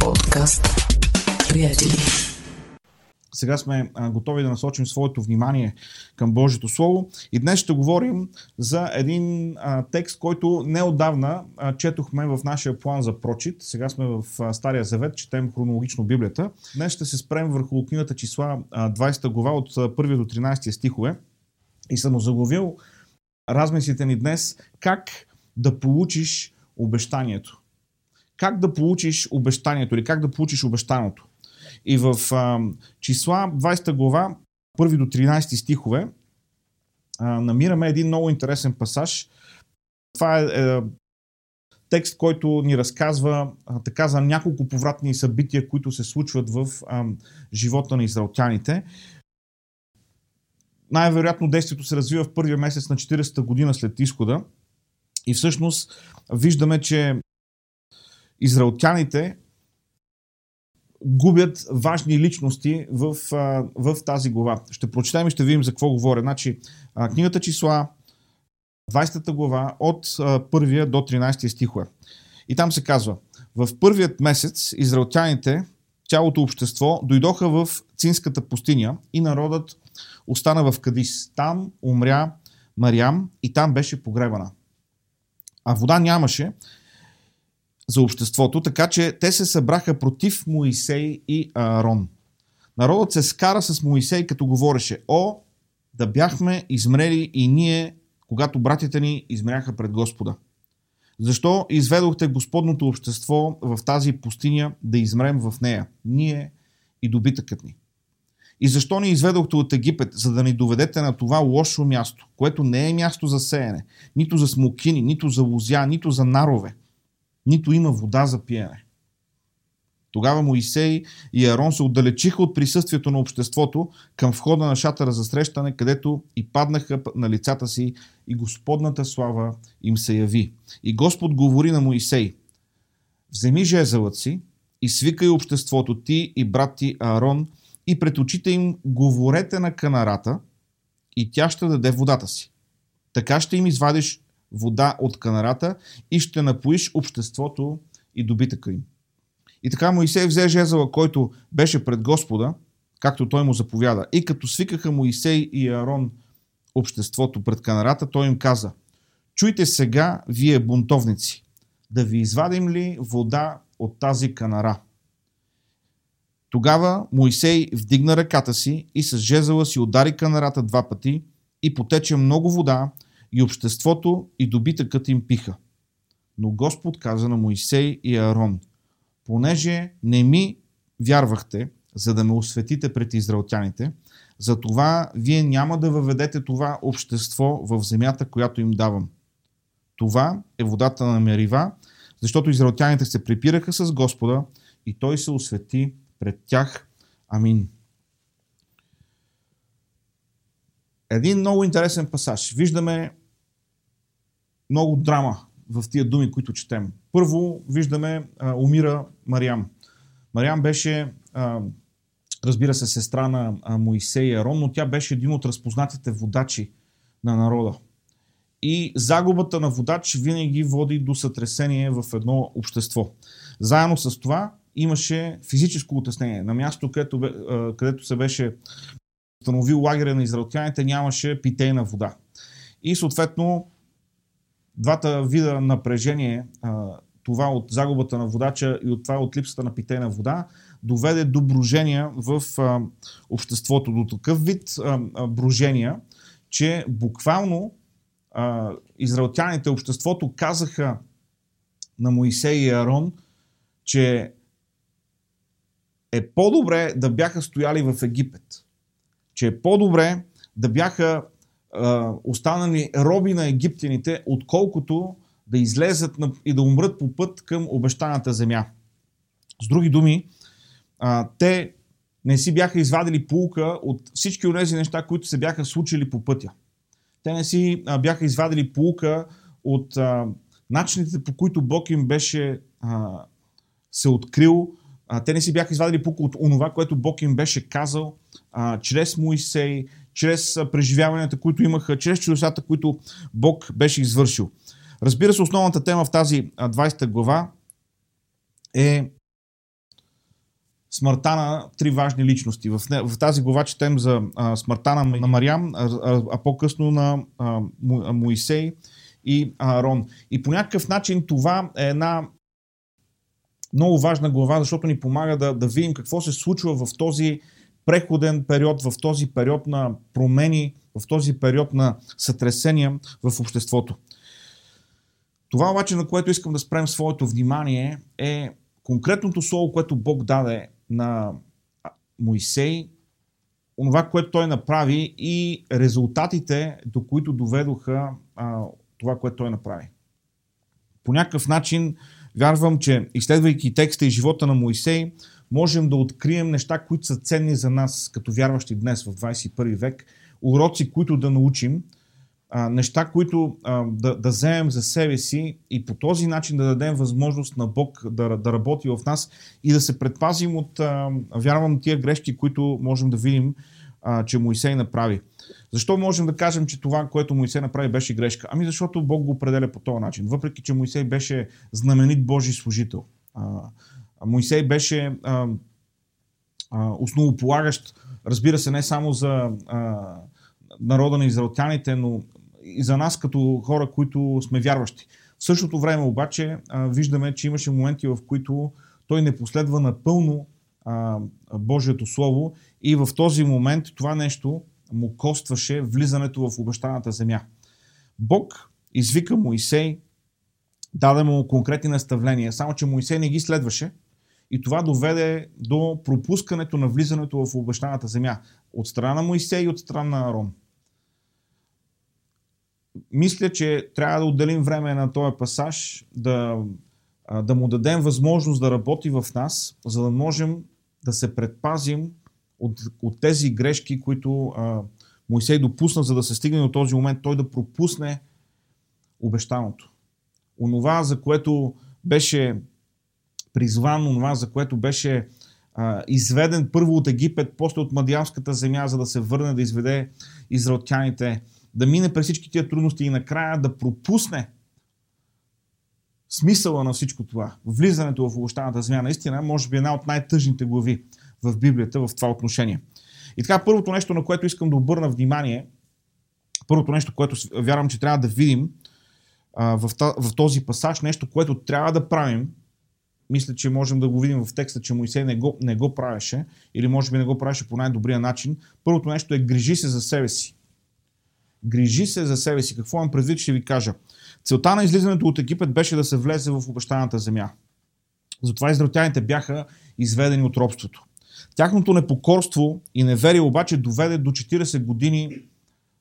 Подкаст. Приятели. Сега сме готови да насочим своето внимание към Божието Слово и днес ще говорим за един а, текст, който неодавна а, четохме в нашия план за прочит. Сега сме в а, Стария Завет, четем хронологично Библията. Днес ще се спрем върху книгата числа а, 20 глава от а, 1 до 13 стихове и съм заглавил размислите ни днес как да получиш обещанието. Как да получиш обещанието или как да получиш обещаното. И в а, числа 20 глава, 1 до 13 стихове, а, намираме един много интересен пасаж. Това е, е текст, който ни разказва а, така за няколко повратни събития, които се случват в а, живота на израелтяните. Най-вероятно действието се развива в първия месец на 40-та година след изхода. И всъщност виждаме, че израелтяните губят важни личности в, в тази глава. Ще прочетем и ще видим за какво говоря. Значи, книгата числа, 20 глава, от 1 до 13 стихове. И там се казва, в първият месец израелтяните, цялото общество, дойдоха в Цинската пустиня и народът остана в Кадис. Там умря Мариам и там беше погребана. А вода нямаше, за обществото, така че те се събраха против Моисей и Аарон. Народът се скара с Моисей, като говореше, о, да бяхме измрели и ние, когато братите ни измряха пред Господа. Защо изведохте Господното общество в тази пустиня да измрем в нея, ние и добитъкът ни? И защо ни изведохте от Египет, за да ни доведете на това лошо място, което не е място за сеене, нито за смокини, нито за лузя, нито за нарове, нито има вода за пиене. Тогава Моисей и Арон се отдалечиха от присъствието на обществото към входа на шатъра за срещане, където и паднаха на лицата си и Господната слава им се яви. И Господ говори на Моисей, вземи жезълът си и свикай обществото ти и брат ти Аарон и пред очите им говорете на канарата и тя ще даде водата си. Така ще им извадиш вода от канарата и ще напоиш обществото и добитъка им. И така Моисей взе жезъла, който беше пред Господа, както той му заповяда. И като свикаха Моисей и Аарон обществото пред канарата, той им каза, чуйте сега, вие бунтовници, да ви извадим ли вода от тази канара? Тогава Моисей вдигна ръката си и с жезъла си удари канарата два пъти и потече много вода, и обществото и добитъкът им пиха. Но Господ каза на Моисей и Аарон, понеже не ми вярвахте, за да ме осветите пред израелтяните, затова вие няма да въведете това общество в земята, която им давам. Това е водата на Мерива, защото израелтяните се припираха с Господа и той се освети пред тях. Амин. Един много интересен пасаж. Виждаме много драма в тия думи, които четем. Първо виждаме, а, умира Мариам. Мариам беше, а, разбира се, сестра на а, Моисей и Арон, но тя беше един от разпознатите водачи на народа. И загубата на водач винаги води до сътресение в едно общество. Заедно с това имаше физическо отеснение. На място, където, където се беше установил лагеря на израелтяните, нямаше питейна вода. И съответно двата вида напрежение, това от загубата на водача и от това от липсата на питейна вода, доведе до брожения в обществото, до такъв вид брожения, че буквално израелтяните, обществото казаха на Моисей и Арон, че е по-добре да бяха стояли в Египет. Че е по-добре да бяха останали роби на египтяните, отколкото да излезат и да умрат по път към обещаната земя. С други думи, те не си бяха извадили полука от всички от тези неща, които се бяха случили по пътя. Те не си бяха извадили полука от начините, по които Бог им беше се открил. Те не си бяха извадили полука от онова, което Бог им беше казал чрез Моисей, чрез преживяванията, които имаха, чрез чудесата, които Бог беше извършил. Разбира се, основната тема в тази 20 глава е смъртта на три важни личности. В, тази глава четем за а, смъртта на, Мариам, а, по-късно на Моисей и Аарон. И по някакъв начин това е една много важна глава, защото ни помага да, да видим какво се случва в този преходен период, в този период на промени, в този период на сътресения в обществото. Това обаче, на което искам да спрем своето внимание, е конкретното слово, което Бог даде на Моисей, онова, което той направи и резултатите, до които доведоха а, това, което той направи. По някакъв начин, вярвам, че изследвайки текста и живота на Моисей, можем да открием неща, които са ценни за нас, като вярващи днес в 21 век, уроци, които да научим, неща, които да, да вземем за себе си и по този начин да дадем възможност на Бог да, да работи в нас и да се предпазим от, а, вярвам, тия грешки, които можем да видим, че Моисей направи. Защо можем да кажем, че това, което Моисей направи, беше грешка? Ами защото Бог го определя по този начин. Въпреки, че Моисей беше знаменит Божий служител. Моисей беше а, а, основополагащ, разбира се, не само за а, народа на израелтяните, но и за нас като хора, които сме вярващи. В същото време обаче а, виждаме, че имаше моменти, в които той не последва напълно а, Божието Слово и в този момент това нещо му костваше влизането в обещаната земя. Бог извика Моисей, даде му конкретни наставления, само че Моисей не ги следваше и това доведе до пропускането на влизането в обещаната земя от страна на Моисей и от страна на Арон мисля, че трябва да отделим време на този пасаж, да, да му дадем възможност да работи в нас, за да можем да се предпазим от, от тези грешки, които а, Моисей допусна, за да се стигне до този момент, той да пропусне обещаното. Онова, за което беше призван, онова, за което беше а, изведен първо от Египет, после от Мадиамската земя, за да се върне да изведе израелтяните да мине през всички тия трудности и накрая да пропусне смисъла на всичко това, влизането в обощаната земя, наистина, може би една от най-тъжните глави в Библията в това отношение. И така, първото нещо, на което искам да обърна внимание, първото нещо, което вярвам, че трябва да видим а, в, в този пасаж, нещо, което трябва да правим, мисля, че можем да го видим в текста, че Моисей не го, не го правеше, или може би не го правеше по най-добрия начин. Първото нещо е грижи се за себе си. Грижи се за себе си. Какво имам предвид, ще ви кажа. Целта на излизането от Египет беше да се влезе в обещаната земя. Затова израелтяните бяха изведени от робството. Тяхното непокорство и неверие обаче доведе до 40 години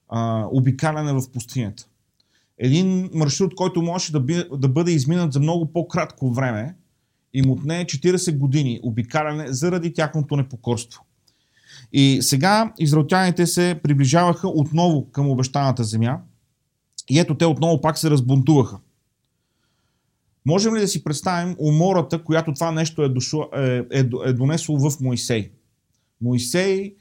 а, обикаляне в пустинята. Един маршрут, който можеше да, би, да бъде изминат за много по-кратко време, им отне 40 години обикаляне заради тяхното непокорство. И сега израелтяните се приближаваха отново към обещаната земя и ето те отново пак се разбунтуваха. Можем ли да си представим умората, която това нещо е, дошло, е, е, е донесло в Моисей? Моисей,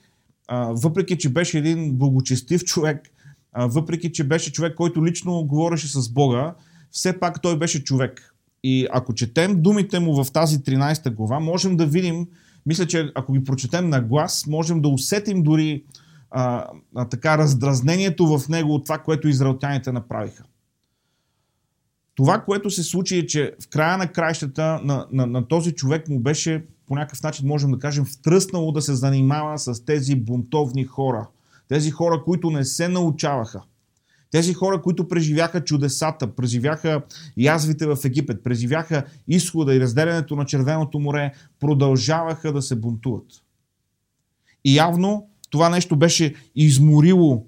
а, въпреки че беше един благочестив човек, а, въпреки че беше човек, който лично говореше с Бога, все пак той беше човек. И ако четем думите му в тази 13 глава, можем да видим, мисля, че ако ги прочетем на глас, можем да усетим дори а, а, така раздразнението в него от това, което израелтяните направиха. Това, което се случи е, че в края на краищата на, на, на този човек му беше по някакъв начин, можем да кажем, втръснало да се занимава с тези бунтовни хора. Тези хора, които не се научаваха. Тези хора, които преживяха чудесата, преживяха язвите в Египет, преживяха изхода и разделянето на Червеното море, продължаваха да се бунтуват. И явно това нещо беше изморило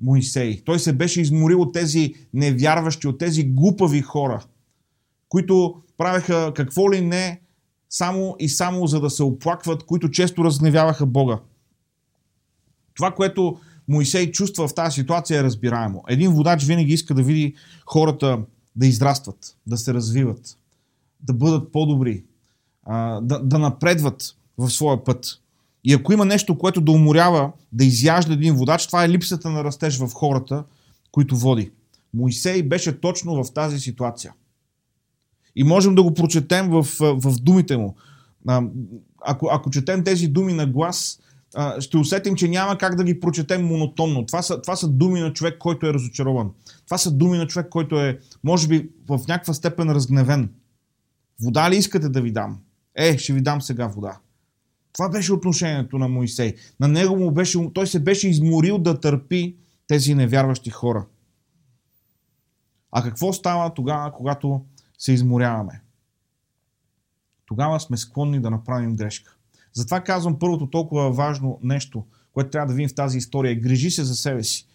Моисей. Той се беше изморил от тези невярващи, от тези глупави хора, които правеха какво ли не, само и само за да се оплакват, които често разгневяваха Бога. Това, което Моисей чувства в тази ситуация е разбираемо. Един водач винаги иска да види хората да израстват, да се развиват, да бъдат по-добри, да, да напредват в своя път. И ако има нещо, което да уморява, да изяжда един водач, това е липсата на растеж в хората, които води. Моисей беше точно в тази ситуация. И можем да го прочетем в, в думите му. ако, ако четем тези думи на глас, ще усетим, че няма как да ги прочетем монотонно. Това са, това са думи на човек, който е разочарован. Това са думи на човек, който е, може би, в някаква степен разгневен. Вода ли искате да ви дам? Е, ще ви дам сега вода. Това беше отношението на Моисей. На него му беше, той се беше изморил да търпи тези невярващи хора. А какво става тогава, когато се изморяваме? Тогава сме склонни да направим грешка. Затова казвам първото толкова важно нещо, което трябва да видим в тази история. Грижи се за себе си.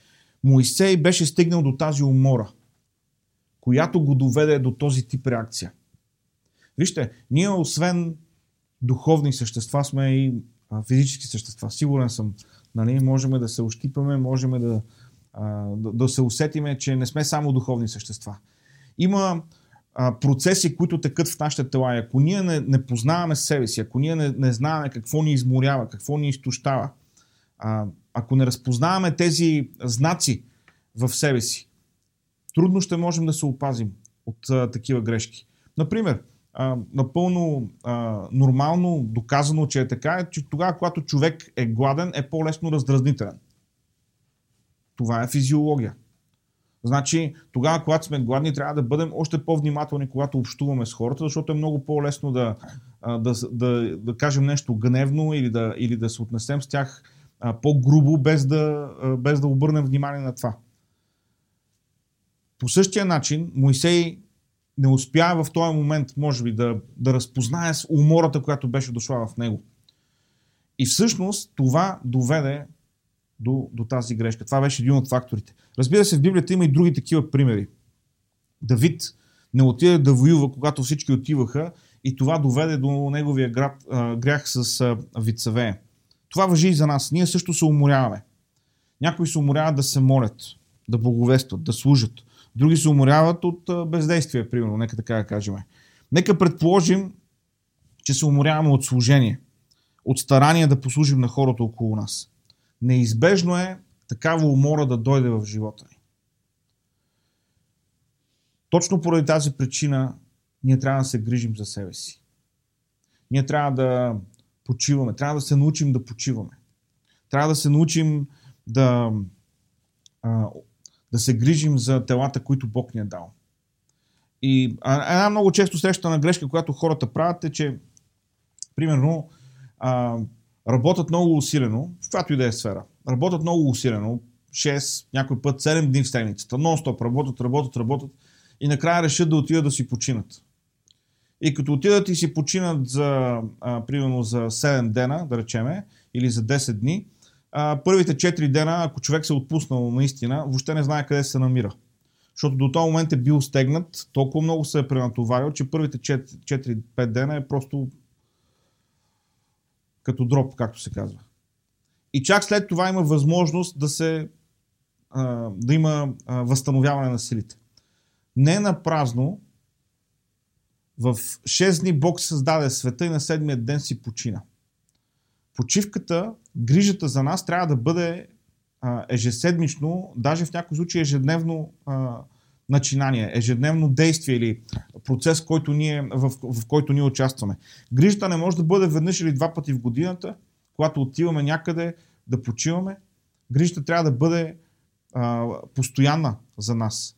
Моисей беше стигнал до тази умора, която го доведе до този тип реакция. Вижте, ние освен духовни същества сме и физически същества. Сигурен съм, нали, можем да се ощипаме, можем да, да, да се усетиме, че не сме само духовни същества. Има процеси, които текат в нашите тела. И ако ние не, не познаваме себе си, ако ние не, не знаем какво ни изморява, какво ни изтощава, ако не разпознаваме тези знаци в себе си, трудно ще можем да се опазим от а, такива грешки. Например, а, напълно а, нормално, доказано, че е така, е, че тогава, когато човек е гладен, е по-лесно раздразнителен. Това е физиология. Значи, тогава, когато сме гладни, трябва да бъдем още по-внимателни, когато общуваме с хората, защото е много по-лесно да, да, да, да кажем нещо гневно или да, или да се отнесем с тях по-грубо, без да, без да обърнем внимание на това. По същия начин, Моисей не успя в този момент, може би, да, да разпознае с умората, която беше дошла в него. И всъщност това доведе до, до тази грешка. Това беше един от факторите. Разбира се, в Библията има и други такива примери. Давид не отиде да воюва, когато всички отиваха и това доведе до неговия град, а, грях с а, Вицавея. Това въжи и за нас. Ние също се уморяваме. Някои се уморяват да се молят, да благовестват, да служат. Други се уморяват от а, бездействие, примерно, нека така да кажем. Нека предположим, че се уморяваме от служение, от старание да послужим на хората около нас. Неизбежно е такава умора да дойде в живота ни. Точно поради тази причина ние трябва да се грижим за себе си. Ние трябва да почиваме, трябва да се научим да почиваме. Трябва да се научим да, да се грижим за телата, които Бог ни е дал. И една много често срещана грешка, която хората правят е, че примерно работят много усилено, в която и да е сфера. Работят много усилено, 6, някой път 7 дни в седмицата, нон-стоп работят, работят, работят и накрая решат да отидат да си починат. И като отидат и си починат за, а, примерно за 7 дена, да речеме, или за 10 дни, а, първите 4 дена, ако човек се е отпуснал наистина, въобще не знае къде се намира. Защото до този момент е бил стегнат, толкова много се е пренатоварил, че първите 4-5 дена е просто като дроп, както се казва. И чак след това има възможност да се да има възстановяване на силите. Не на празно, в 6 дни Бог създаде света и на седмия ден си почина. Почивката, грижата за нас трябва да бъде ежеседмично, даже в някои случаи ежедневно начинание, ежедневно действие или процес, който ние, в, в който ние участваме. Грижата не може да бъде веднъж или два пъти в годината, когато отиваме някъде да почиваме. Грижата трябва да бъде а, постоянна за нас.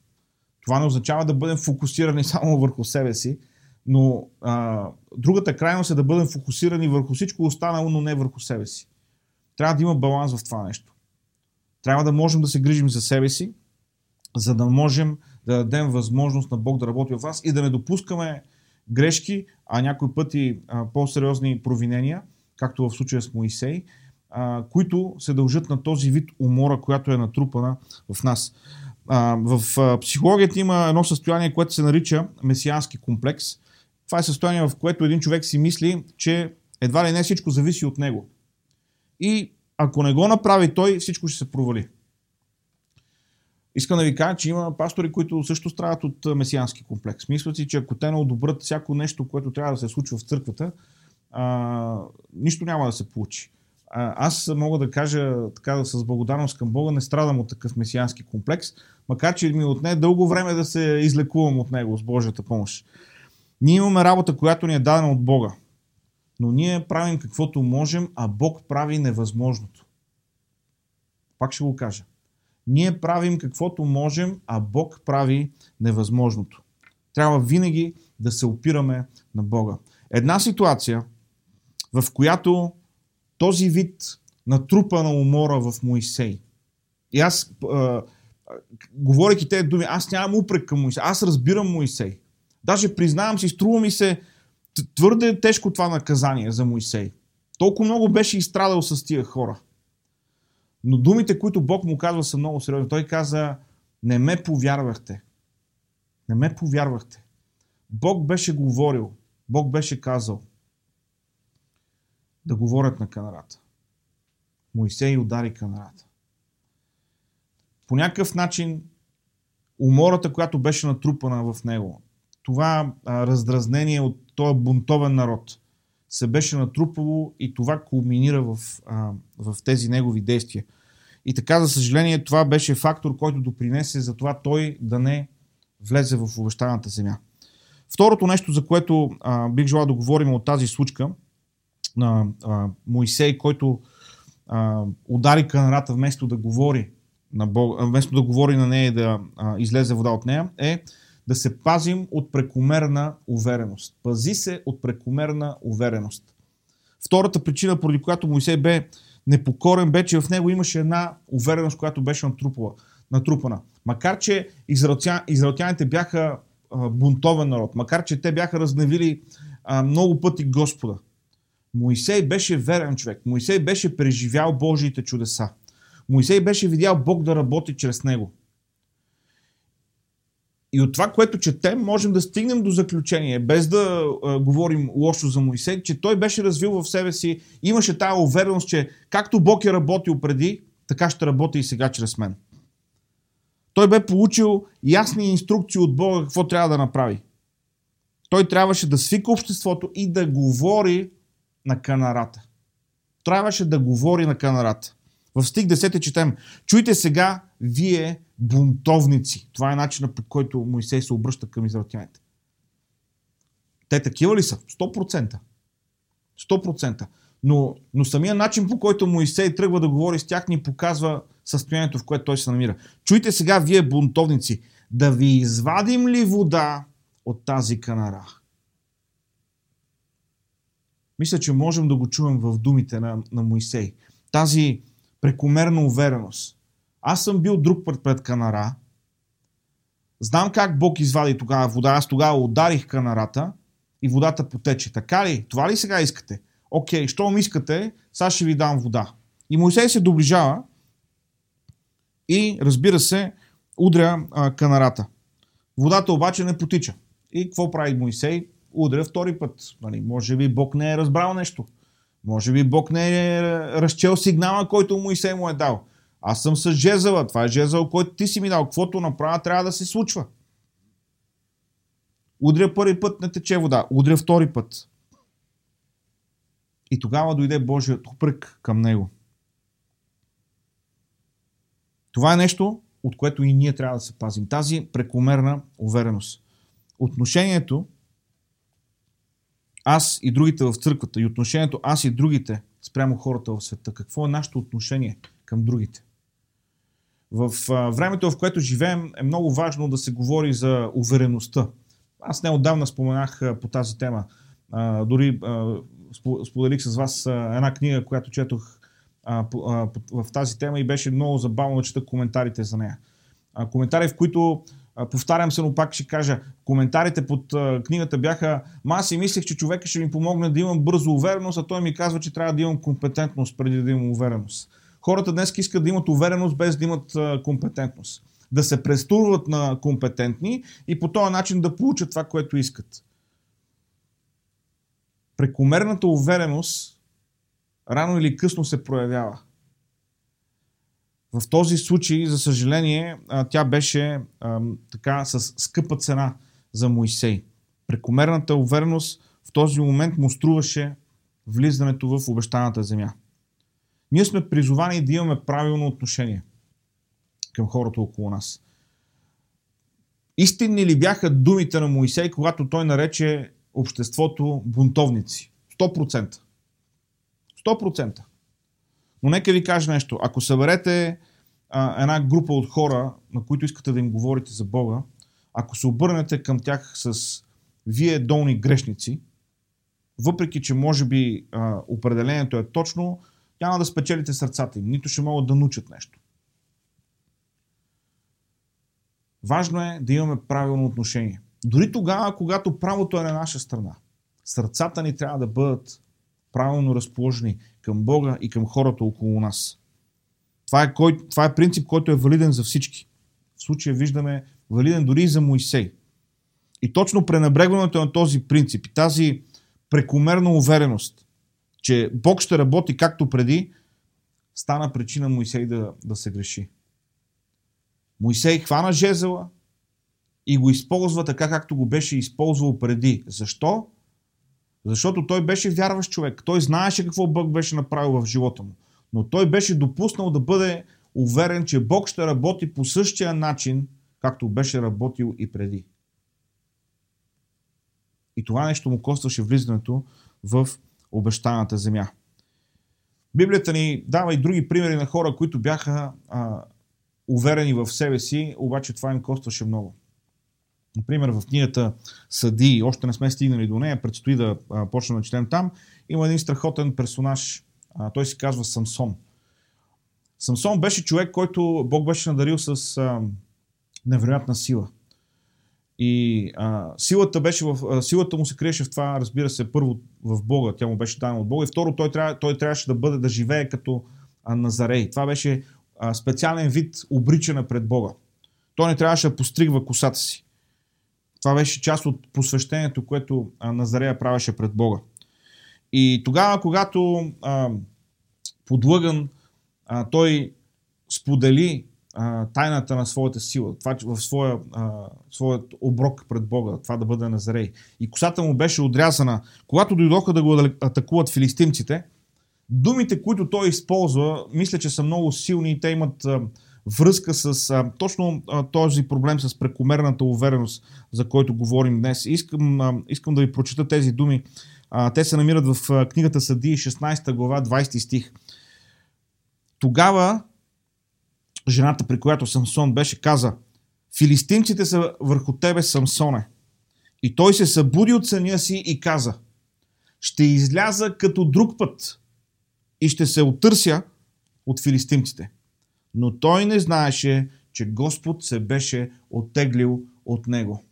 Това не означава да бъдем фокусирани само върху себе си, но а, другата крайност е да бъдем фокусирани върху всичко останало, но не върху себе си. Трябва да има баланс в това нещо. Трябва да можем да се грижим за себе си, за да можем да дадем възможност на Бог да работи в вас и да не допускаме грешки, а някои пъти а, по-сериозни провинения, както в случая с Моисей, а, които се дължат на този вид умора, която е натрупана в нас. А, в психологията има едно състояние, което се нарича месиански комплекс. Това е състояние, в което един човек си мисли, че едва ли не всичко зависи от него. И ако не го направи той, всичко ще се провали. Искам да ви кажа, че има пастори, които също страдат от месиански комплекс. Мислят си, че ако те не одобрят всяко нещо, което трябва да се случва в църквата, а, нищо няма да се получи. А, аз мога да кажа така с благодарност към Бога, не страдам от такъв месиански комплекс, макар че ми отне дълго време да се излекувам от него с Божията помощ. Ние имаме работа, която ни е дадена от Бога. но ние правим каквото можем, а Бог прави невъзможното. Пак ще го кажа. Ние правим каквото можем, а Бог прави невъзможното. Трябва винаги да се опираме на Бога. Една ситуация, в която този вид натрупа на умора в Моисей. И аз, а, говоряки тези думи, аз нямам упрек към Моисей. Аз разбирам Моисей. Даже признавам си, струва ми се твърде тежко това наказание за Моисей. Толкова много беше изстрадал с тия хора. Но думите, които Бог му казва, са много сериозни. Той каза, не ме повярвахте. Не ме повярвахте. Бог беше говорил, Бог беше казал да говорят на канарата. Моисей удари канарата. По някакъв начин умората, която беше натрупана в него, това а, раздразнение от този бунтовен народ се беше натрупало и това кулминира в, а, в тези негови действия. И така, за съжаление, това беше фактор, който допринесе за това той да не влезе в обещаната земя. Второто нещо, за което а, бих желал да говорим от тази случка на а, Моисей, който а, удари канарата вместо да говори на Бог, вместо да говори на нея и да а, излезе вода от нея, е да се пазим от прекомерна увереност. Пази се от прекомерна увереност. Втората причина, поради която Моисей бе непокорен, бе, че в него имаше една увереност, която беше натрупала, натрупана. Макар, че израелтя, израелтяните бяха бунтовен народ, макар, че те бяха разневили много пъти Господа. Моисей беше верен човек. Моисей беше преживял Божиите чудеса. Моисей беше видял Бог да работи чрез него. И от това, което четем, можем да стигнем до заключение, без да а, говорим лошо за Моисей, че той беше развил в себе си, имаше тая увереност, че както Бог е работил преди, така ще работи и сега чрез мен. Той бе получил ясни инструкции от Бога какво трябва да направи. Той трябваше да свика обществото и да говори на канарата. Трябваше да говори на канарата. В стих 10 четем, чуйте сега вие бунтовници. Това е начинът по който Моисей се обръща към израелтяните. Те такива ли са? 100%. 100%. Но, но самия начин по който Моисей тръгва да говори с тях ни показва състоянието, в което той се намира. Чуйте сега, вие бунтовници, да ви извадим ли вода от тази канара? Мисля, че можем да го чуем в думите на, на Моисей. Тази прекомерна увереност. Аз съм бил друг път пред канара. Знам как Бог извади тогава вода. Аз тогава ударих канарата и водата потече. Така ли? Това ли сега искате? Окей, що ми искате, сега ще ви дам вода. И Моисей се доближава и разбира се, удря а, канарата. Водата обаче не потича. И какво прави Моисей? Удря втори път. Нали, може би Бог не е разбрал нещо. Може би Бог не е разчел сигнала, който Моисей му е дал. Аз съм с жезъла. Това е жезъл, който ти си ми дал. Каквото направя, трябва да се случва. Удря първи път, не тече вода. Удря втори път. И тогава дойде Божият упрек към него. Това е нещо, от което и ние трябва да се пазим. Тази прекомерна увереност. Отношението аз и другите в църквата и отношението аз и другите спрямо хората в света. Какво е нашето отношение към другите? В времето, в което живеем, е много важно да се говори за увереността. Аз неодавна споменах а, по тази тема. Дори споделих с вас една книга, която четох в тази тема и беше много забавно да чета коментарите за нея. А, коментари, в които повтарям се, но пак ще кажа, коментарите под книгата бяха, ма аз си мислех, че човека ще ми помогне да имам бързо увереност, а той ми казва, че трябва да имам компетентност преди да имам увереност. Хората днес искат да имат увереност без да имат компетентност. Да се престурват на компетентни и по този начин да получат това, което искат. Прекомерната увереност рано или късно се проявява. В този случай, за съжаление, тя беше така с скъпа цена за Моисей. Прекомерната увереност в този момент му струваше влизането в обещаната земя. Ние сме призовани да имаме правилно отношение към хората около нас. Истинни ли бяха думите на Моисей, когато той нарече обществото бунтовници? 100%. 100%. Но нека ви кажа нещо. Ако съберете а, една група от хора, на които искате да им говорите за Бога, ако се обърнете към тях с вие долни грешници, въпреки че може би а, определението е точно, няма да спечелите сърцата им, нито ще могат да научат нещо. Важно е да имаме правилно отношение. Дори тогава, когато правото е на наша страна, сърцата ни трябва да бъдат правилно разположени към Бога и към хората около нас. Това е, кой, това е принцип, който е валиден за всички. В случая виждаме валиден дори и за Моисей. И точно пренебрегването на този принцип и тази прекомерна увереност, че Бог ще работи както преди, стана причина Моисей да, да се греши. Моисей хвана жезела и го използва така, както го беше използвал преди. Защо? Защото той беше вярващ човек. Той знаеше какво Бог беше направил в живота му. Но той беше допуснал да бъде уверен, че Бог ще работи по същия начин, както беше работил и преди. И това нещо му костваше влизането в обещаната земя. Библията ни дава и други примери на хора, които бяха а, уверени в себе си, обаче това им костваше много. Например, в книгата Съди, още не сме стигнали до нея, предстои да а, почнем да четем там, има един страхотен персонаж, а, той се казва Самсон. Самсон беше човек, който Бог беше надарил с а, невероятна сила. И а, силата, беше в, а, силата му се криеше в това, разбира се, първо в Бога, тя му беше дадена от Бога, и второ, той, трябва, той трябваше да бъде, да живее като а, Назарей. Това беше а, специален вид обричане пред Бога. Той не трябваше да постригва косата си. Това беше част от посвещението, което а, Назарея правеше пред Бога. И тогава, когато а, подлъган, а, той сподели тайната на своята сила, това в своя, а, своят оброк пред Бога, това да бъде Назарей. И косата му беше отрязана. Когато дойдоха да го атакуват филистимците, думите, които той използва, мисля, че са много силни и те имат а, връзка с а, точно а, този проблем с прекомерната увереност, за който говорим днес. Искам, а, искам да ви прочита тези думи. А, те се намират в а, книгата Съди, 16 глава, 20 стих. Тогава жената, при която Самсон беше, каза, Филистимците са върху тебе, Самсоне. И той се събуди от съня си и каза, ще изляза като друг път и ще се отърся от филистимците. Но той не знаеше, че Господ се беше оттеглил от него.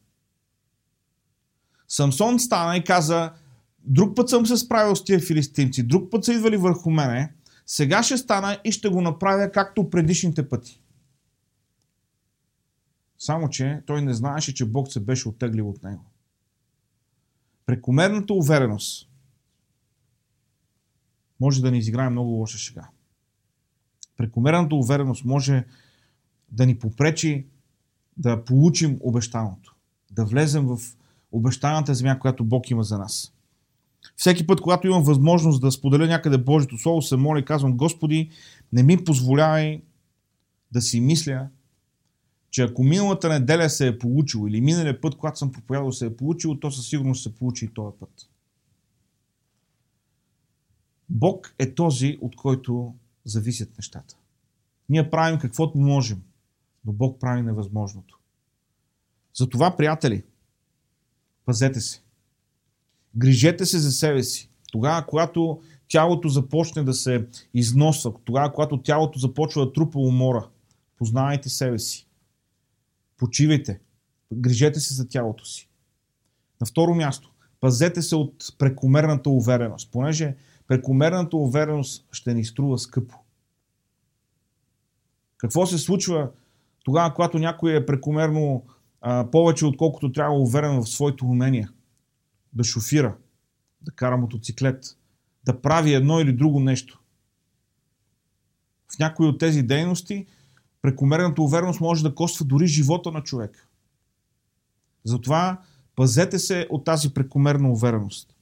Самсон стана и каза, друг път съм се справил с тия филистимци, друг път са идвали върху мене, сега ще стана и ще го направя както предишните пъти. Само, че той не знаеше, че Бог се беше оттеглил от него. Прекомерната увереност може да ни изиграе много лоша шега. Прекомерната увереност може да ни попречи да получим обещаното. Да влезем в обещаната земя, която Бог има за нас. Всеки път, когато имам възможност да споделя някъде Божието Слово, се моля и казвам, Господи, не ми позволявай да си мисля, че ако миналата неделя се е получило или миналия път, когато съм проповядал, се е получило, то със сигурност се получи и този път. Бог е този, от който зависят нещата. Ние правим каквото можем, но Бог прави невъзможното. Затова, приятели, пазете се. Грижете се за себе си. Тогава, когато тялото започне да се износва, тогава, когато тялото започва да трупа умора, познавайте себе си. Почивайте. Грижете се за тялото си. На второ място, пазете се от прекомерната увереност, понеже прекомерната увереност ще ни струва скъпо. Какво се случва тогава, когато някой е прекомерно а, повече, отколкото трябва уверен в своите умения? Да шофира, да кара мотоциклет, да прави едно или друго нещо. В някои от тези дейности прекомерната увереност може да коства дори живота на човек. Затова пазете се от тази прекомерна увереност.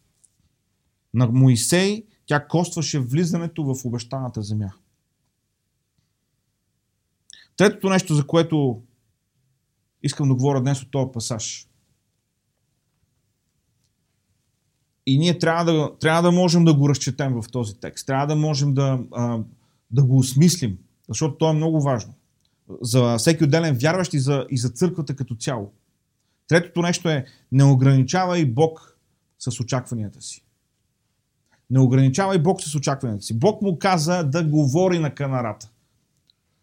На Моисей тя костваше влизането в обещаната земя. Третото нещо, за което искам да говоря днес от този пасаж. И ние трябва да, трябва да можем да го разчетем в този текст. Трябва да можем да, да го осмислим, защото то е много важно. За всеки отделен вярващ и за, и за църквата като цяло. Третото нещо е не ограничавай Бог с очакванията си. Не ограничавай Бог с очакванията си. Бог му каза да говори на канарата.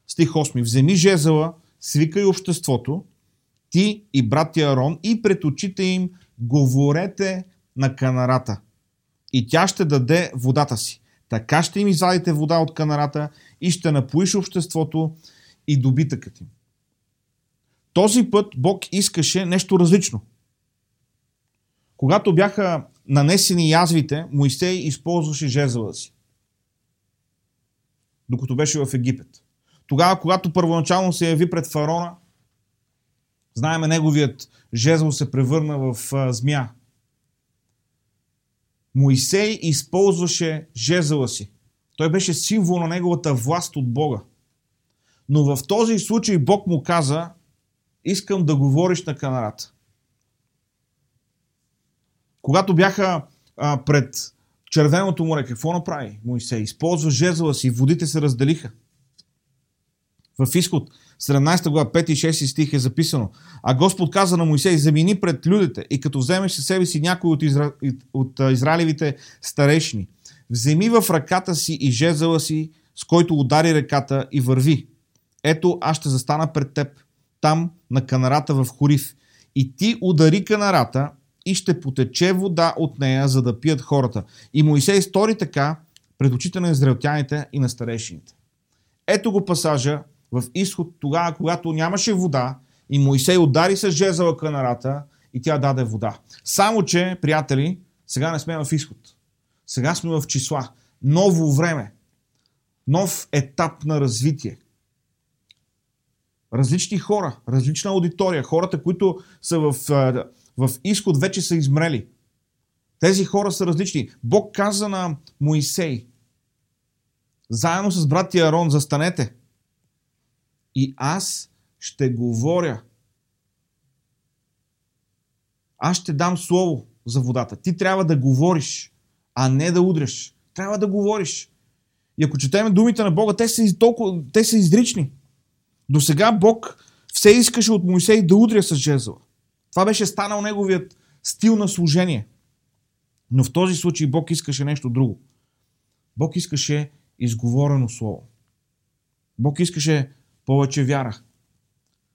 Стих 8. Вземи жезела, свикай обществото, ти и брат Арон и пред очите им говорете на канарата. И тя ще даде водата си. Така ще им извадите вода от канарата и ще напоиш обществото и добитъкът им. Този път Бог искаше нещо различно. Когато бяха нанесени язвите, Моисей използваше жезела си. Докато беше в Египет. Тогава, когато първоначално се яви пред фараона, знаеме неговият жезл се превърна в змия. Моисей използваше жезела си. Той беше символ на неговата власт от Бога. Но в този случай Бог му каза, искам да говориш на канарата. Когато бяха а, пред Червеното море, какво направи Моисей? Използва жезла си, водите се разделиха. В изход 17 глава 5 и 6 стих е записано. А Господ каза на Моисей, замини пред людите и като вземеш със себе си някой от, изра... от израилевите старешни, вземи в ръката си и жезъла си, с който удари реката и върви. Ето, аз ще застана пред теб, там на канарата в Хорив. И ти удари канарата и ще потече вода от нея, за да пият хората. И Моисей стори така пред очите на израелтяните и на старейшините. Ето го пасажа в изход тогава, когато нямаше вода и Моисей удари с жезъла канарата и тя даде вода. Само, че, приятели, сега не сме в изход. Сега сме в числа. Ново време. Нов етап на развитие. Различни хора, различна аудитория, хората, които са в, в изход, вече са измрели. Тези хора са различни. Бог каза на Моисей, заедно с брат Арон, застанете и аз ще говоря. Аз ще дам слово за водата. Ти трябва да говориш, а не да удреш. Трябва да говориш. И ако четеме думите на Бога, те са, толкова, те са изрични. До сега Бог все искаше от Моисей да удря с жезла. Това беше станал неговият стил на служение. Но в този случай Бог искаше нещо друго. Бог искаше изговорено слово. Бог искаше повече вяра.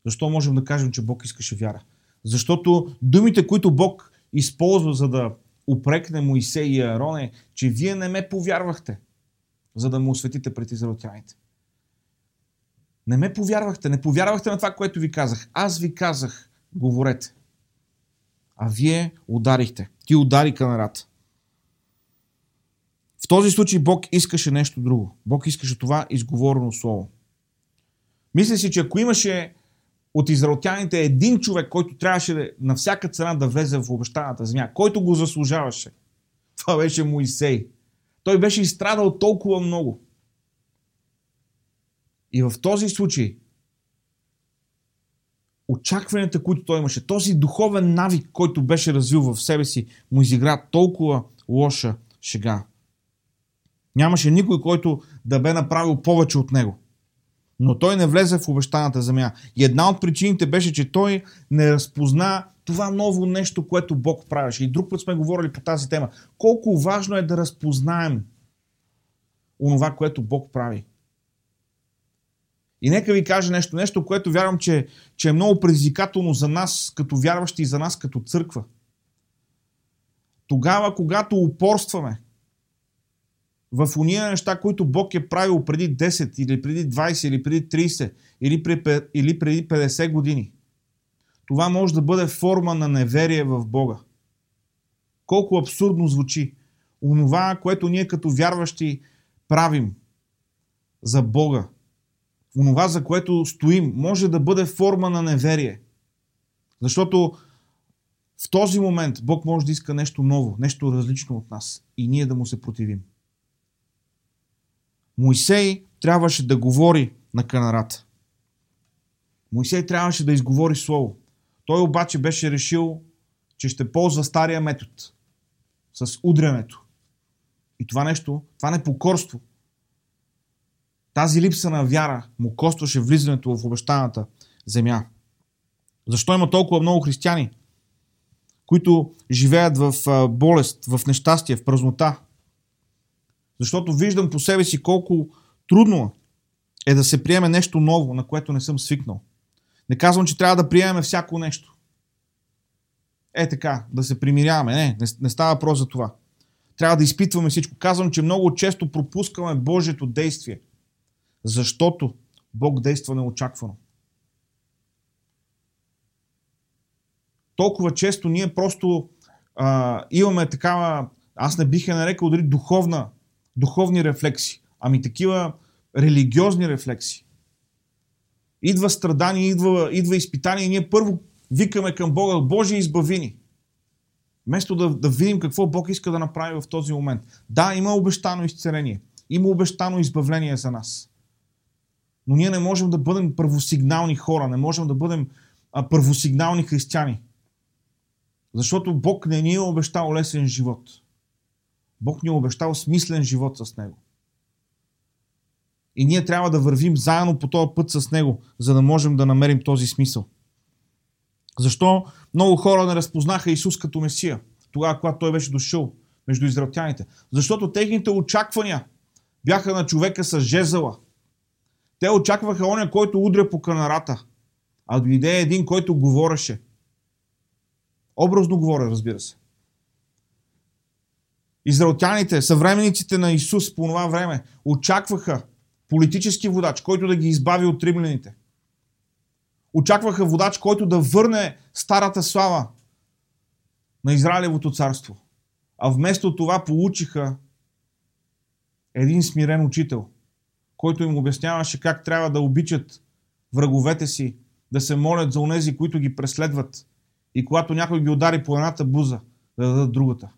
Защо можем да кажем, че Бог искаше вяра? Защото думите, които Бог използва, за да упрекне Моисей и Аарон е, че вие не ме повярвахте, за да му осветите пред израелтяните. Не ме повярвахте, не повярвахте на това, което ви казах. Аз ви казах, говорете. А вие ударихте. Ти удари канарата. В този случай Бог искаше нещо друго. Бог искаше това изговорено слово. Мисля си, че ако имаше от израелтяните един човек, който трябваше на всяка цена да влезе в обещаната земя, който го заслужаваше, това беше Моисей. Той беше изстрадал толкова много. И в този случай, очакванията, които той имаше, този духовен навик, който беше развил в себе си, му изигра толкова лоша шега. Нямаше никой, който да бе направил повече от него. Но той не влезе в обещаната земя. И една от причините беше, че той не разпозна това ново нещо, което Бог правеше. И друг път сме говорили по тази тема. Колко важно е да разпознаем онова, което Бог прави. И нека ви кажа нещо, нещо, което вярвам, че, че е много предизвикателно за нас като вярващи и за нас като църква. Тогава, когато упорстваме, в уния неща, които Бог е правил преди 10 или преди 20 или преди 30 или, при, или преди 50 години. Това може да бъде форма на неверие в Бога. Колко абсурдно звучи. Онова, което ние като вярващи правим за Бога, онова, за което стоим, може да бъде форма на неверие. Защото в този момент Бог може да иска нещо ново, нещо различно от нас и ние да му се противим. Моисей трябваше да говори на канарата. Моисей трябваше да изговори слово. Той обаче беше решил, че ще ползва стария метод. с удрянето. И това нещо, това непокорство, тази липса на вяра му костваше влизането в обещаната земя. Защо има толкова много християни, които живеят в болест, в нещастие, в празнота? Защото виждам по себе си колко трудно е да се приеме нещо ново, на което не съм свикнал. Не казвам, че трябва да приемем всяко нещо. Е така, да се примиряваме. Не, не, не става въпрос за това. Трябва да изпитваме всичко. Казвам, че много често пропускаме Божието действие, защото Бог действа неочаквано. Толкова често ние просто а, имаме такава, аз не бих я нарекал дори духовна, духовни рефлекси, ами такива религиозни рефлекси. Идва страдание, идва, идва изпитание и ние първо викаме към Бога, Боже, избави ни. Вместо да, да видим какво Бог иска да направи в този момент. Да, има обещано изцеление. Има обещано избавление за нас. Но ние не можем да бъдем първосигнални хора, не можем да бъдем а, първосигнални християни. Защото Бог не ни е обещал лесен живот. Бог ни е обещал смислен живот с Него. И ние трябва да вървим заедно по този път с Него, за да можем да намерим този смисъл. Защо много хора не разпознаха Исус като Месия, тогава, когато Той беше дошъл между израелтяните? Защото техните очаквания бяха на човека с жезъла. Те очакваха оня, който удря по канарата, а дойде един, който говореше. Образно говоря, разбира се. Израелтяните, съвременниците на Исус по това време, очакваха политически водач, който да ги избави от римляните. Очакваха водач, който да върне старата слава на Израилевото царство. А вместо това получиха един смирен учител, който им обясняваше как трябва да обичат враговете си, да се молят за онези, които ги преследват и когато някой ги удари по едната буза, да дадат другата.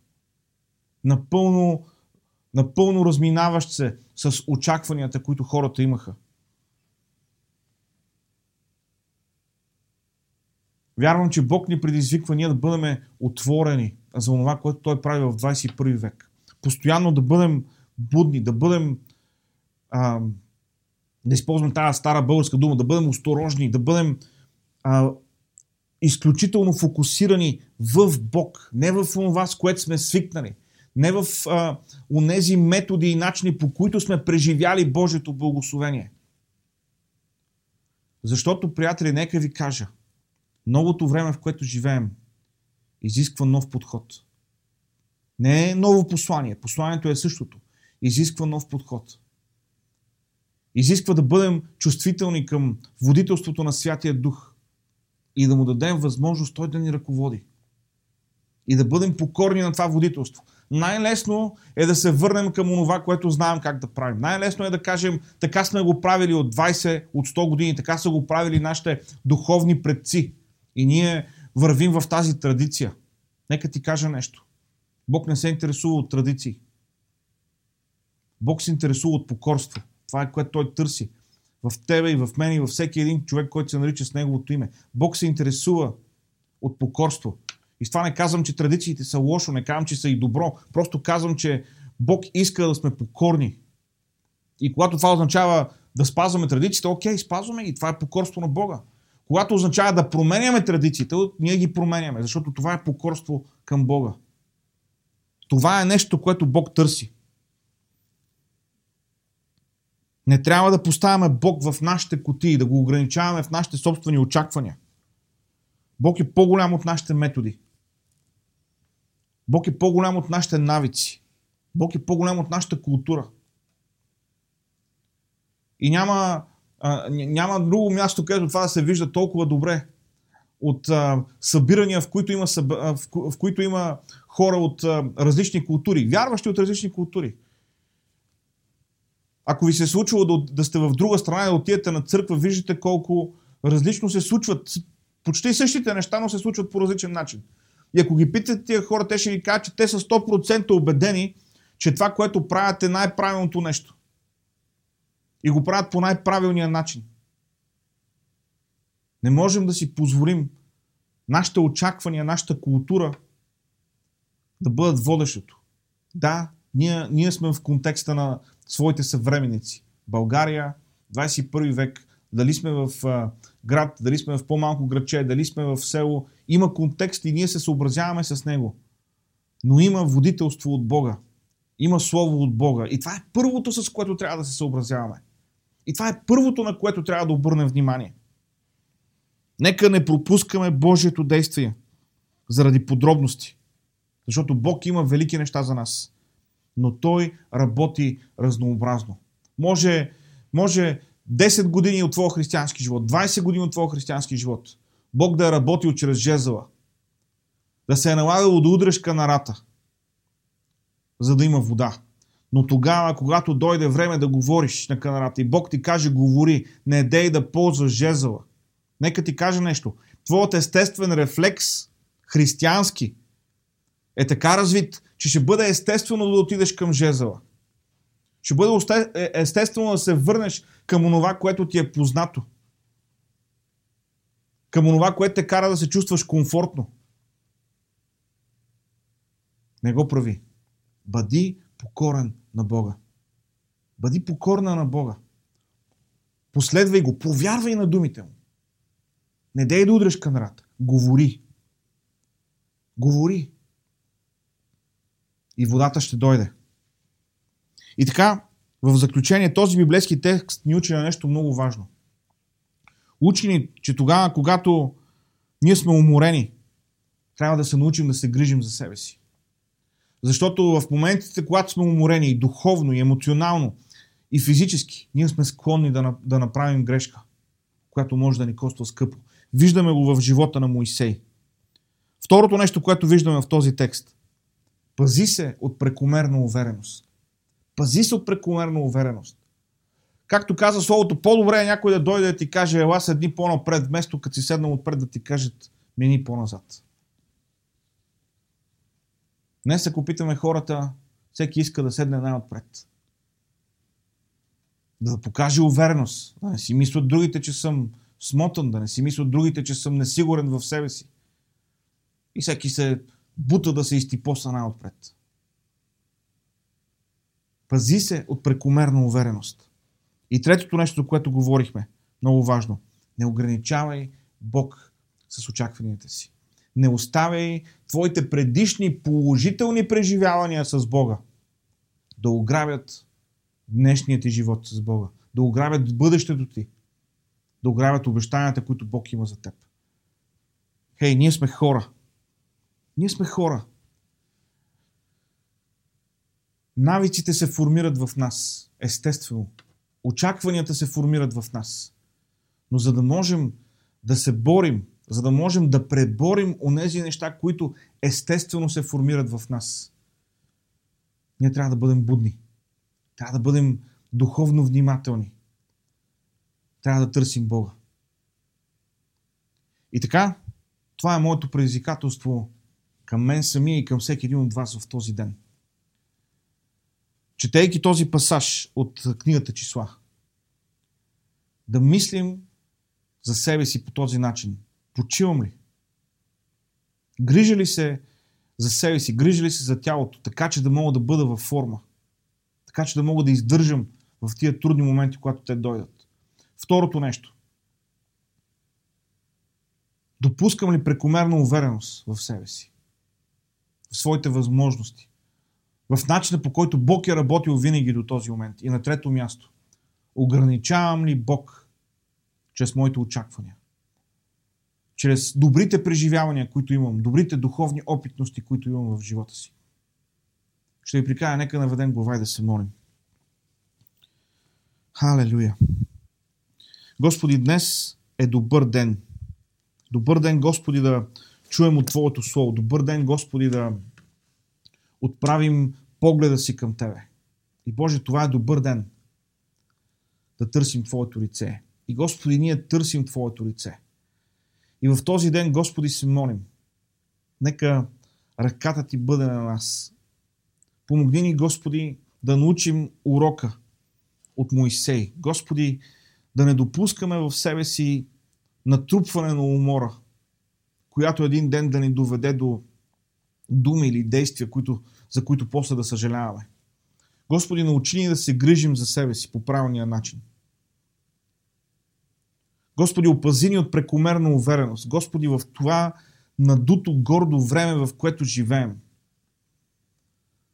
Напълно, напълно разминаващ се с очакванията, които хората имаха. Вярвам, че Бог ни предизвиква ние да бъдем отворени за това, което Той прави в 21 век. Постоянно да бъдем будни, да бъдем, а, да използвам тази стара българска дума, да бъдем осторожни, да бъдем а, изключително фокусирани в Бог, не в това, с което сме свикнали, не в а, унези методи и начини, по които сме преживяли Божието благословение. Защото, приятели, нека ви кажа, новото време, в което живеем, изисква нов подход. Не е ново послание. Посланието е същото. Изисква нов подход. Изисква да бъдем чувствителни към водителството на Святия Дух и да му дадем възможност той да ни ръководи. И да бъдем покорни на това водителство. Най-лесно е да се върнем към онова, което знаем как да правим. Най-лесно е да кажем, така сме го правили от 20, от 100 години, така са го правили нашите духовни предци. И ние вървим в тази традиция. Нека ти кажа нещо. Бог не се интересува от традиции. Бог се интересува от покорство. Това е което Той търси. В тебе и в мен и във всеки един човек, който се нарича с Неговото име. Бог се интересува от покорство. И с това не казвам, че традициите са лошо, не казвам, че са и добро. Просто казвам, че Бог иска да сме покорни. И когато това означава да спазваме традициите, окей, спазваме и това е покорство на Бога. Когато означава да променяме традициите, ние ги променяме, защото това е покорство към Бога. Това е нещо, което Бог търси. Не трябва да поставяме Бог в нашите кутии, да го ограничаваме в нашите собствени очаквания. Бог е по-голям от нашите методи. Бог е по-голям от нашите навици. Бог е по-голям от нашата култура. И няма, а, няма друго място, където това да се вижда толкова добре от а, събирания, в които, има, в, в които има хора от а, различни култури, вярващи от различни култури. Ако ви се е случило да, да сте в друга страна и да отидете на църква, виждате колко различно се случват. Почти същите неща, но се случват по различен начин. И ако ги питате тия хора, те ще ви кажат, че те са 100% убедени, че това, което правят е най-правилното нещо. И го правят по най-правилния начин. Не можем да си позволим нашите очаквания, нашата култура да бъдат водещото. Да, ние, ние сме в контекста на своите съвременници. България, 21 век, дали сме в град, дали сме в по-малко градче, дали сме в село, има контекст и ние се съобразяваме с него. Но има водителство от Бога. Има Слово от Бога. И това е първото, с което трябва да се съобразяваме. И това е първото, на което трябва да обърнем внимание. Нека не пропускаме Божието действие заради подробности. Защото Бог има велики неща за нас. Но Той работи разнообразно. Може, може 10 години от твоя християнски живот, 20 години от твоя християнски живот, Бог да е работил чрез жезъла, да се е налагало да удреш канарата, за да има вода. Но тогава, когато дойде време да говориш на канарата и Бог ти каже говори, не дей да ползваш жезъла. Нека ти кажа нещо. Твоят естествен рефлекс, християнски, е така развит, че ще бъде естествено да отидеш към жезъла. Ще бъде е, естествено да се върнеш към онова, което ти е познато. Към онова, което те кара да се чувстваш комфортно. Не го прави. Бъди покорен на Бога. Бъди покорна на Бога. Последвай го, повярвай на думите му. Не дей да удреш канарата. Говори. Говори. И водата ще дойде. И така, в заключение, този библейски текст ни учи на нещо много важно. Учи ни, че тогава, когато ние сме уморени, трябва да се научим да се грижим за себе си. Защото в моментите, когато сме уморени и духовно, и емоционално, и физически, ние сме склонни да, да направим грешка, която може да ни коства скъпо. Виждаме го в живота на Моисей. Второто нещо, което виждаме в този текст. Пази се от прекомерна увереност. Пази се от прекомерна увереност. Както каза словото, по-добре е някой да дойде да ти каже, ела седни по-напред, вместо като си седнал отпред да ти кажат, мини по-назад. Днес, ако питаме хората, всеки иска да седне най-отпред. Да покаже увереност. Да не си мислят другите, че съм смотан, да не си мислят другите, че съм несигурен в себе си. И всеки се бута да се изтипоса най-отпред. Пази се от прекомерна увереност. И третото нещо, което говорихме, много важно. Не ограничавай Бог с очакванията си. Не оставяй твоите предишни положителни преживявания с Бога да ограбят днешният ти живот с Бога, да ограбят бъдещето ти, да ограбят обещанията, които Бог има за теб. Хей, ние сме хора. Ние сме хора. Навиците се формират в нас, естествено. Очакванията се формират в нас. Но за да можем да се борим, за да можем да преборим онези неща, които естествено се формират в нас, ние трябва да бъдем будни. Трябва да бъдем духовно внимателни. Трябва да търсим Бога. И така, това е моето предизвикателство към мен самия и към всеки един от вас в този ден четейки този пасаж от книгата числа, да мислим за себе си по този начин. Почивам ли? Грижа ли се за себе си? Грижа ли се за тялото? Така, че да мога да бъда във форма. Така, че да мога да издържам в тия трудни моменти, когато те дойдат. Второто нещо. Допускам ли прекомерна увереност в себе си? В своите възможности? В начина по който Бог е работил винаги до този момент. И на трето място, ограничавам ли Бог чрез моите очаквания? Чрез добрите преживявания, които имам, добрите духовни опитности, които имам в живота си. Ще ви прикая, нека наведем глава и да се молим. Халелуя! Господи, днес е добър ден. Добър ден, Господи, да чуем от Твоето Слово. Добър ден, Господи, да отправим погледа си към Тебе. И Боже, това е добър ден да търсим Твоето лице. И Господи, ние търсим Твоето лице. И в този ден, Господи, се молим. Нека ръката Ти бъде на нас. Помогни ни, Господи, да научим урока от Моисей. Господи, да не допускаме в себе си натрупване на умора, която един ден да ни доведе до думи или действия, които, за които после да съжаляваме. Господи, научи ни да се грижим за себе си по правилния начин. Господи, опази ни от прекомерна увереност. Господи, в това надуто гордо време, в което живеем.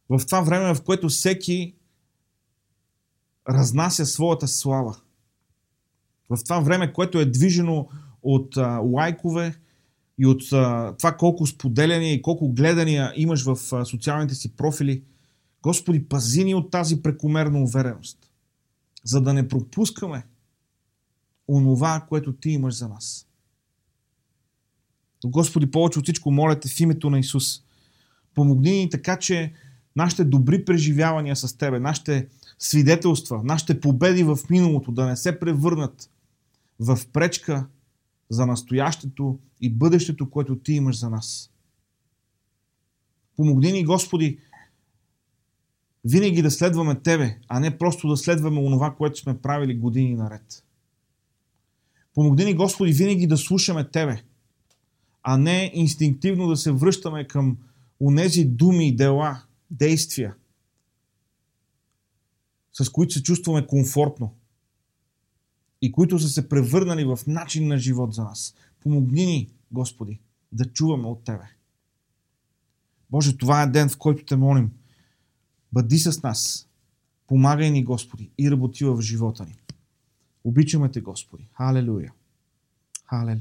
В това време, в което всеки разнася своята слава. В това време, което е движено от а, лайкове и от а, това колко споделяния и колко гледания имаш в а, социалните си профили. Господи, пази ни от тази прекомерна увереност, за да не пропускаме онова, което Ти имаш за нас. Господи, повече от всичко моля Те в името на Исус. Помогни ни така, че нашите добри преживявания с Тебе, нашите свидетелства, нашите победи в миналото да не се превърнат в пречка за настоящето и бъдещето, което Ти имаш за нас. Помогни ни, Господи, винаги да следваме Тебе, а не просто да следваме онова, което сме правили години наред. Помогни ни, Господи, винаги да слушаме Тебе, а не инстинктивно да се връщаме към онези думи, дела, действия, с които се чувстваме комфортно и които са се превърнали в начин на живот за нас. Помогни ни, Господи, да чуваме от Тебе. Боже, това е ден, в който те молим. Бъди с нас. Помагай ни, Господи, и работи в живота ни. Обичаме те, Господи. Халелуя. Халелуя.